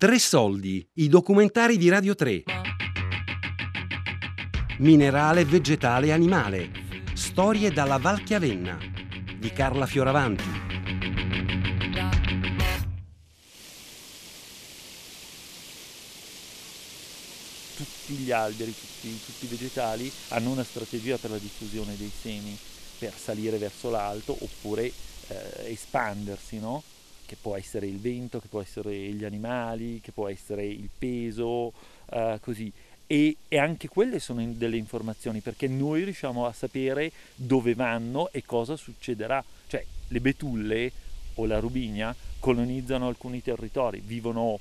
Tre soldi, i documentari di Radio 3. Minerale, vegetale, animale. Storie dalla Val Chiavenna di Carla Fioravanti. tutti gli alberi, tutti, tutti, i vegetali hanno una strategia per la diffusione dei semi per salire verso l'alto oppure eh, espandersi, no? Che può essere il vento, che può essere gli animali, che può essere il peso, eh, così. E, e, anche quelle sono delle informazioni perché noi riusciamo a sapere dove vanno e cosa succederà. Cioè le betulle o la rubigna colonizzano alcuni territori, vivono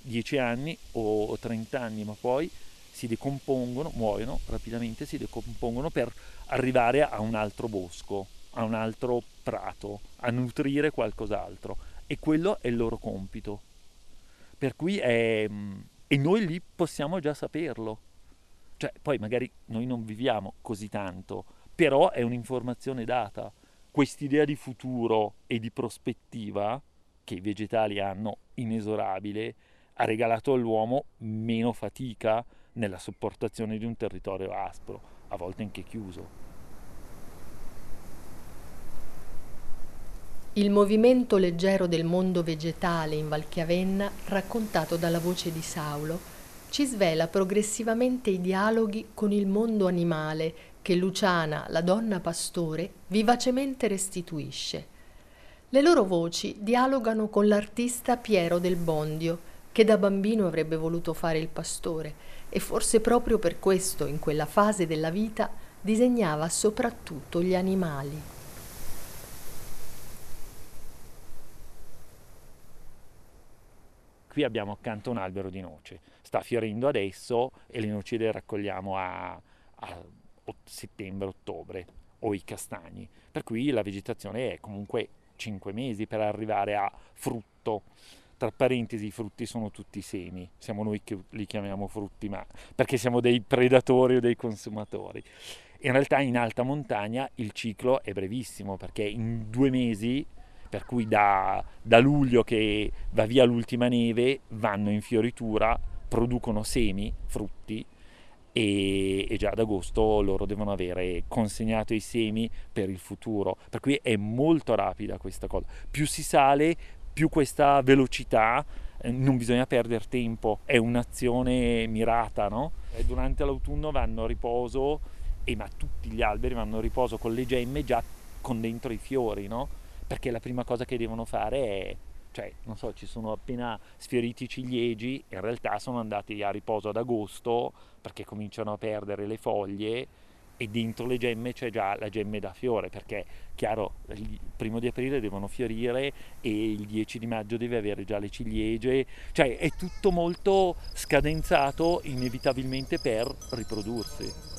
10 anni o 30 anni, ma poi si decompongono, muoiono rapidamente, si decompongono per arrivare a un altro bosco, a un altro prato, a nutrire qualcos'altro. E quello è il loro compito. Per cui è... E noi lì possiamo già saperlo. Cioè, poi magari noi non viviamo così tanto, però è un'informazione data. Quest'idea di futuro e di prospettiva che i vegetali hanno inesorabile ha regalato all'uomo meno fatica nella sopportazione di un territorio aspro, a volte anche chiuso. Il movimento leggero del mondo vegetale in Valchiavenna, raccontato dalla voce di Saulo, ci svela progressivamente i dialoghi con il mondo animale che Luciana, la donna pastore, vivacemente restituisce. Le loro voci dialogano con l'artista Piero del Bondio, che da bambino avrebbe voluto fare il pastore e forse proprio per questo in quella fase della vita disegnava soprattutto gli animali. Qui abbiamo accanto un albero di noce, sta fiorendo adesso e le noci le raccogliamo a, a settembre-ottobre o i castagni, per cui la vegetazione è comunque 5 mesi per arrivare a frutto. Tra parentesi i frutti sono tutti semi, siamo noi che li chiamiamo frutti, ma perché siamo dei predatori o dei consumatori. In realtà in alta montagna il ciclo è brevissimo perché in due mesi, per cui da, da luglio che va via l'ultima neve, vanno in fioritura, producono semi, frutti, e, e, già ad agosto loro devono avere consegnato i semi per il futuro. Per cui è molto rapida questa cosa. Più si sale, più questa velocità, eh, non bisogna perdere tempo, è un'azione mirata, no? Durante l'autunno vanno a riposo, e ma tutti gli alberi vanno a riposo con le gemme già con dentro i fiori, no? Perché la prima cosa che devono fare è, cioè, non so, ci sono appena sfioriti i ciliegi, in realtà sono andati a riposo ad agosto perché cominciano a perdere le foglie e dentro le gemme c'è già la gemme da fiore perché chiaro il primo di aprile devono fiorire e il 10 di maggio deve avere già le ciliegie. Cioè è tutto molto scadenzato inevitabilmente per riprodursi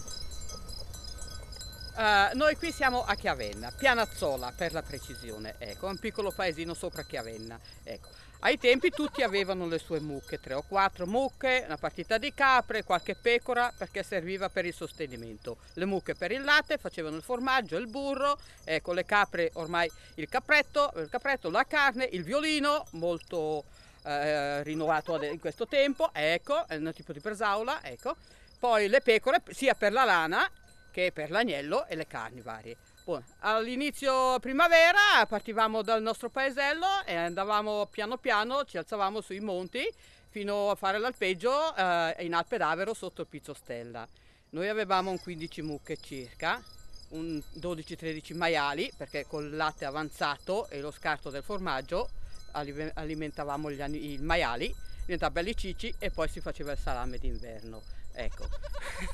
Uh, noi qui siamo a Chiavenna, Pianazzola per la precisione, ecco, un piccolo paesino sopra Chiavenna. Ecco. Ai tempi tutti avevano le sue mucche, tre o quattro mucche, una partita di capre, qualche pecora perché serviva per il sostenimento. Le mucche per il latte, facevano il formaggio, il burro, ecco le capre ormai il capretto, il capretto, la carne, il violino, molto eh, rinnovato in questo tempo, ecco, è un tipo di presaula, ecco. Poi le pecore sia per la lana che per l'agnello e le carni varie. Buono. All'inizio primavera partivamo dal nostro paesello e andavamo piano piano, ci alzavamo sui monti fino a fare l'alpeggio eh, in Alpe d'Avero sotto il Pizzo Stella. Noi avevamo un 15 mucche circa, un 12-13 maiali perché col latte avanzato e lo scarto del formaggio alimentavamo gli, i maiali, diventava belli cici e poi si faceva il salame d'inverno. Ecco.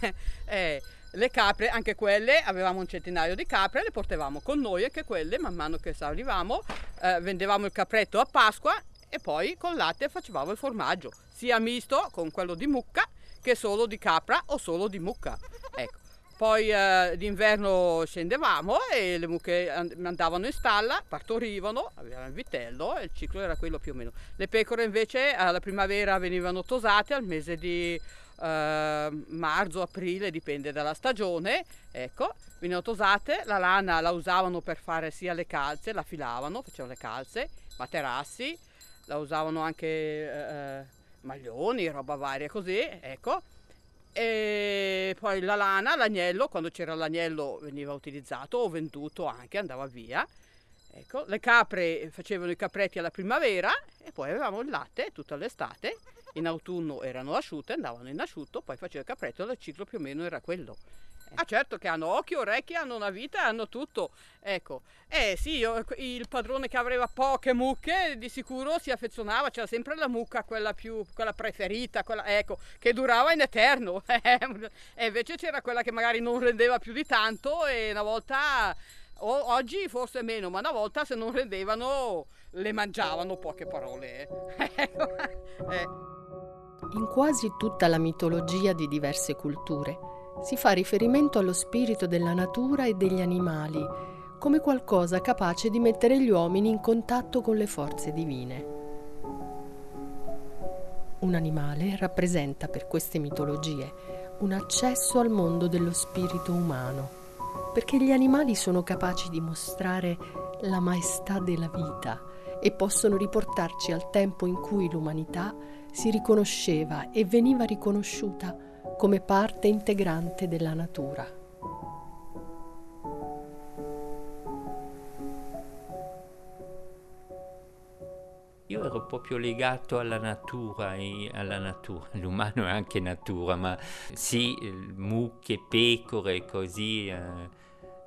eh, le capre, anche quelle, avevamo un centinaio di capre, le portavamo con noi, anche quelle, man mano che salivamo, eh, vendevamo il capretto a Pasqua e poi con latte facevamo il formaggio, sia misto con quello di mucca che solo di capra o solo di mucca. Ecco. Poi eh, d'inverno scendevamo e le mucche andavano in stalla, partorivano, avevano il vitello e il ciclo era quello più o meno. Le pecore invece alla primavera venivano tosate al mese di eh, marzo, aprile, dipende dalla stagione, ecco, venivano tosate, la lana la usavano per fare sia le calze, la filavano, facevano le calze, materassi, la usavano anche eh, maglioni, roba varia così, ecco. E poi la lana, l'agnello, quando c'era l'agnello veniva utilizzato o venduto anche, andava via. Ecco, le capre facevano i capretti alla primavera e poi avevamo il latte tutta l'estate. In autunno erano asciute, andavano in asciutto, poi faceva il capretto e il ciclo più o meno era quello. Ah certo che hanno occhi, orecchie, hanno una vita, hanno tutto. Ecco, eh sì, io, il padrone che aveva poche mucche di sicuro si affezionava, c'era sempre la mucca, quella più, quella preferita, quella, ecco, che durava in eterno. e invece c'era quella che magari non rendeva più di tanto e una volta, o, oggi forse meno, ma una volta se non rendevano le mangiavano, poche parole. eh. In quasi tutta la mitologia di diverse culture si fa riferimento allo spirito della natura e degli animali come qualcosa capace di mettere gli uomini in contatto con le forze divine. Un animale rappresenta per queste mitologie un accesso al mondo dello spirito umano, perché gli animali sono capaci di mostrare la maestà della vita e possono riportarci al tempo in cui l'umanità si riconosceva e veniva riconosciuta come parte integrante della natura. Io ero proprio legato alla natura, alla natura, l'umano è anche natura, ma sì, mucche, pecore, così. Eh,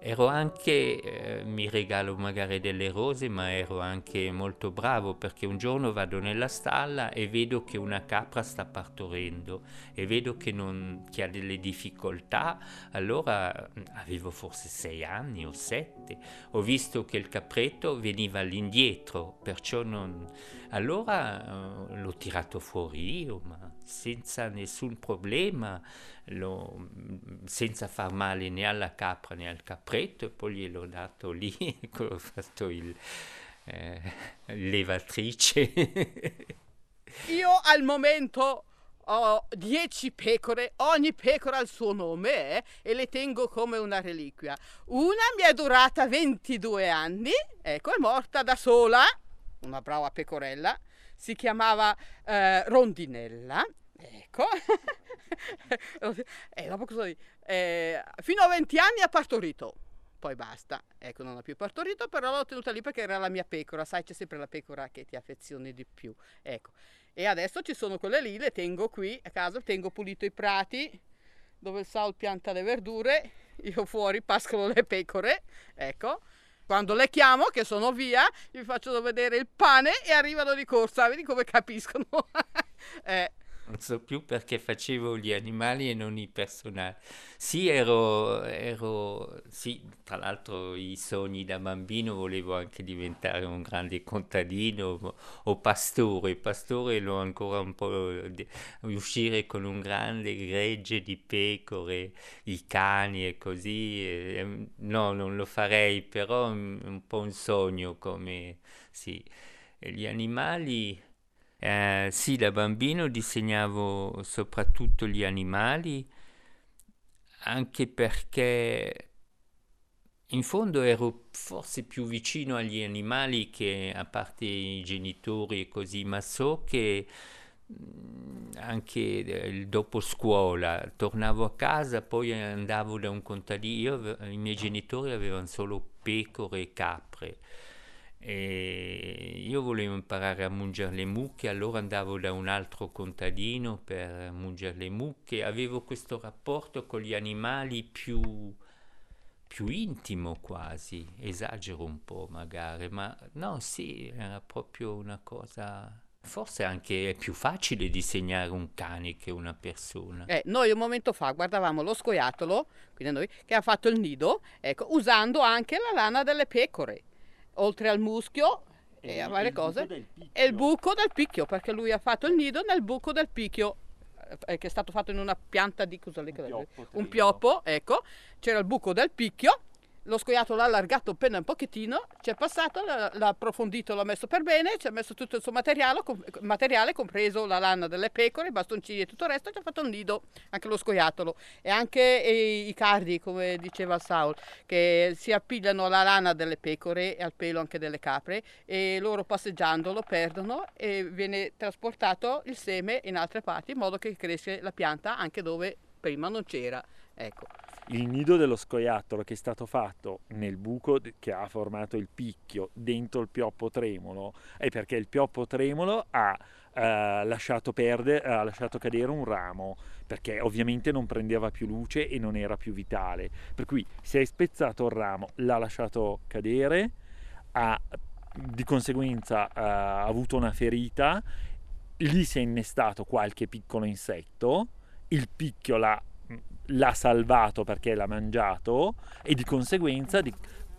Ero anche, eh, mi regalo magari delle rose, ma ero anche molto bravo perché un giorno vado nella stalla e vedo che una capra sta partorendo e vedo che, non, che ha delle difficoltà. Allora mm, avevo forse sei anni o sette, ho visto che il capretto veniva all'indietro, perciò non... Allora eh, l'ho tirato fuori io, ma senza nessun problema, lo, senza far male né alla capra né al capretto, e poi gliel'ho dato lì, ho fatto il eh, levatrice. Io al momento ho dieci pecore, ogni pecora ha il suo nome eh, e le tengo come una reliquia. Una mi è durata 22 anni, ecco, è morta da sola, una brava pecorella, si chiamava eh, Rondinella Ecco, e dopo cosa dire? Eh, fino a 20 anni ha partorito, poi basta. Ecco, non ha più partorito, però l'ho tenuta lì perché era la mia pecora, sai, c'è sempre la pecora che ti affezioni di più. Ecco, e adesso ci sono quelle lì, le tengo qui a casa, tengo pulito i prati, dove il Saul pianta le verdure, io fuori pascolo le pecore, ecco. Quando le chiamo, che sono via, gli faccio vedere il pane e arrivano di corsa, vedi come capiscono. eh, non so più perché facevo gli animali e non i personaggi. Sì, ero, ero, sì, tra l'altro i sogni da bambino volevo anche diventare un grande contadino o pastore. Pastore l'ho ancora un po' uscire con un grande gregge di pecore, i cani e così. E, no, non lo farei, però è un po' un sogno come sì. Gli animali eh, sì, da bambino disegnavo soprattutto gli animali, anche perché in fondo ero forse più vicino agli animali che a parte i genitori e così, ma so che mm, anche eh, dopo scuola tornavo a casa, poi andavo da un contadino, io, i miei genitori avevano solo pecore e capre e io volevo imparare a mungere le mucche, allora andavo da un altro contadino per mungere le mucche, avevo questo rapporto con gli animali più, più intimo quasi, esagero un po' magari, ma no, sì, era proprio una cosa Forse anche è più facile disegnare un cane che una persona. Eh, noi un momento fa guardavamo lo scoiattolo, quindi noi, che ha fatto il nido, ecco, usando anche la lana delle pecore oltre al muschio e, e a varie cose, e il buco del picchio, perché lui ha fatto il nido nel buco del picchio eh, che è stato fatto in una pianta di cosa un pioppo, un pioppo ecco, c'era il buco del picchio lo scoiattolo l'ha allargato appena un pochettino, ci è passato, l'ha approfondito, l'ha messo per bene, ci ha messo tutto il suo materiale, materiale, compreso la lana delle pecore, i bastoncini e tutto il resto, ci ha fatto un nido, anche lo scoiattolo. E anche i cardi, come diceva Saul, che si appigliano alla lana delle pecore e al pelo anche delle capre e loro passeggiando lo perdono e viene trasportato il seme in altre parti in modo che cresce la pianta anche dove prima non c'era. Ecco il nido dello scoiattolo che è stato fatto nel buco che ha formato il picchio dentro il pioppo tremolo è perché il pioppo tremolo ha, eh, lasciato, perdere, ha lasciato cadere un ramo perché ovviamente non prendeva più luce e non era più vitale. Per cui si è spezzato il ramo l'ha lasciato cadere ha di conseguenza eh, ha avuto una ferita lì si è innestato qualche piccolo insetto il picchio l'ha l'ha salvato perché l'ha mangiato e di conseguenza di,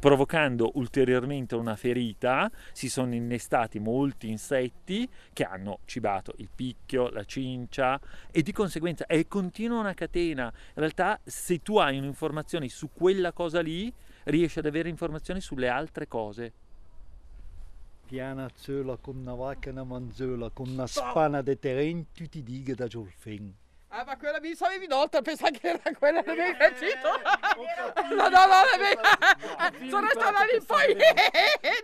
provocando ulteriormente una ferita si sono innestati molti insetti che hanno cibato il picchio, la cincia e di conseguenza è continua una catena. In realtà se tu hai un'informazione su quella cosa lì riesci ad avere informazioni sulle altre cose. Piana zöla con una vacca una manzola con una spana di terreno tutti dighe da giolfin. Ah, ma quella mi sapevi inoltre, pensavo che era quella che mi hai capito. No, no, no, le sono stata lì poi.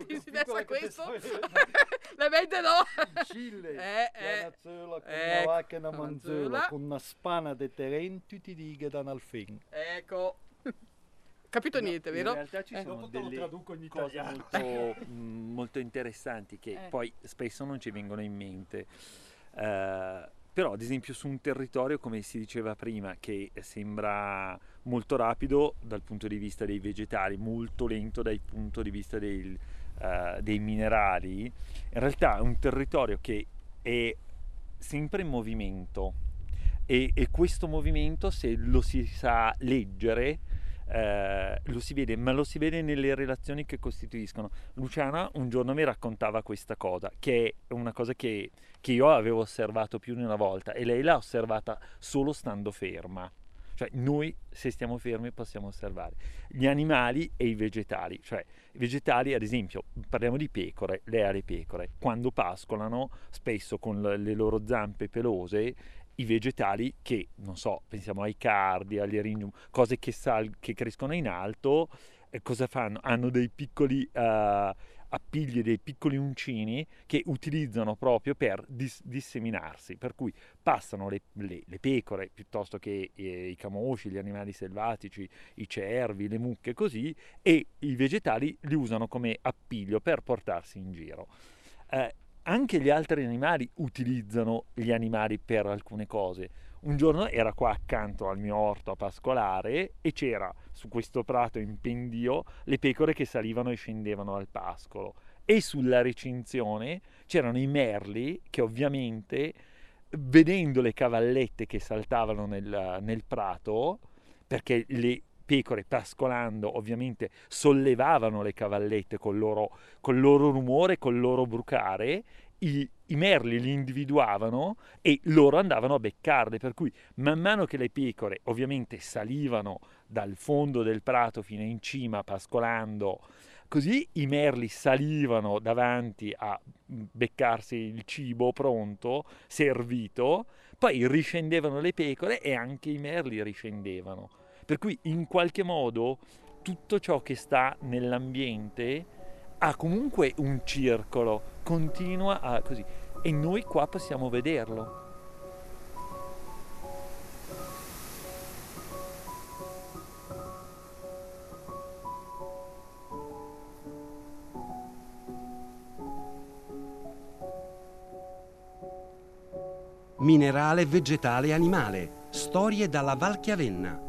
Dici adesso questo. Le vede no. Cille, eh, eh, con una vacca e una manzola, con una spana di terreno, tutti dighe da un Ecco. Capito niente, vero? In realtà ci sono eh. delle cose molto, molto interessanti che eh. poi spesso non ci vengono in mente. Uh, però ad esempio su un territorio come si diceva prima che sembra molto rapido dal punto di vista dei vegetali molto lento dal punto di vista dei, uh, dei minerali in realtà è un territorio che è sempre in movimento. E, e questo movimento se lo si sa leggere eh, lo si vede, ma lo si vede nelle relazioni che costituiscono. Luciana un giorno mi raccontava questa cosa, che è una cosa che, che io avevo osservato più di una volta e lei l'ha osservata solo stando ferma. Cioè noi se stiamo fermi possiamo osservare gli animali e i vegetali, cioè i vegetali ad esempio parliamo di pecore, lei ha le pecore, quando pascolano spesso con le loro zampe pelose i vegetali che, non so, pensiamo ai cardi, agli erinium, cose che, sal- che crescono in alto, eh, cosa fanno? Hanno dei piccoli uh, appigli, dei piccoli uncini che utilizzano proprio per dis- disseminarsi, per cui passano le, le, le pecore piuttosto che eh, i camosci, gli animali selvatici, i cervi, le mucche, così, e i vegetali li usano come appiglio per portarsi in giro. Eh, anche gli altri animali utilizzano gli animali per alcune cose. Un giorno era qua accanto al mio orto a pascolare e c'era su questo prato in pendio le pecore che salivano e scendevano al pascolo e sulla recinzione c'erano i merli che ovviamente vedendo le cavallette che saltavano nel, nel prato perché le pecore pascolando ovviamente sollevavano le cavallette col loro, col loro rumore, col loro brucare, i, i, merli li individuavano e loro andavano a beccarle, per cui man mano che le pecore ovviamente salivano dal fondo del prato fino in cima pascolando, così i merli salivano davanti a beccarsi il cibo pronto, servito, poi riscendevano le pecore e anche i merli riscendevano. Per cui in qualche modo tutto ciò che sta nell'ambiente ha comunque un circolo, continua a così. E noi qua possiamo vederlo. Minerale, vegetale e animale. Storie dalla Valchiavenna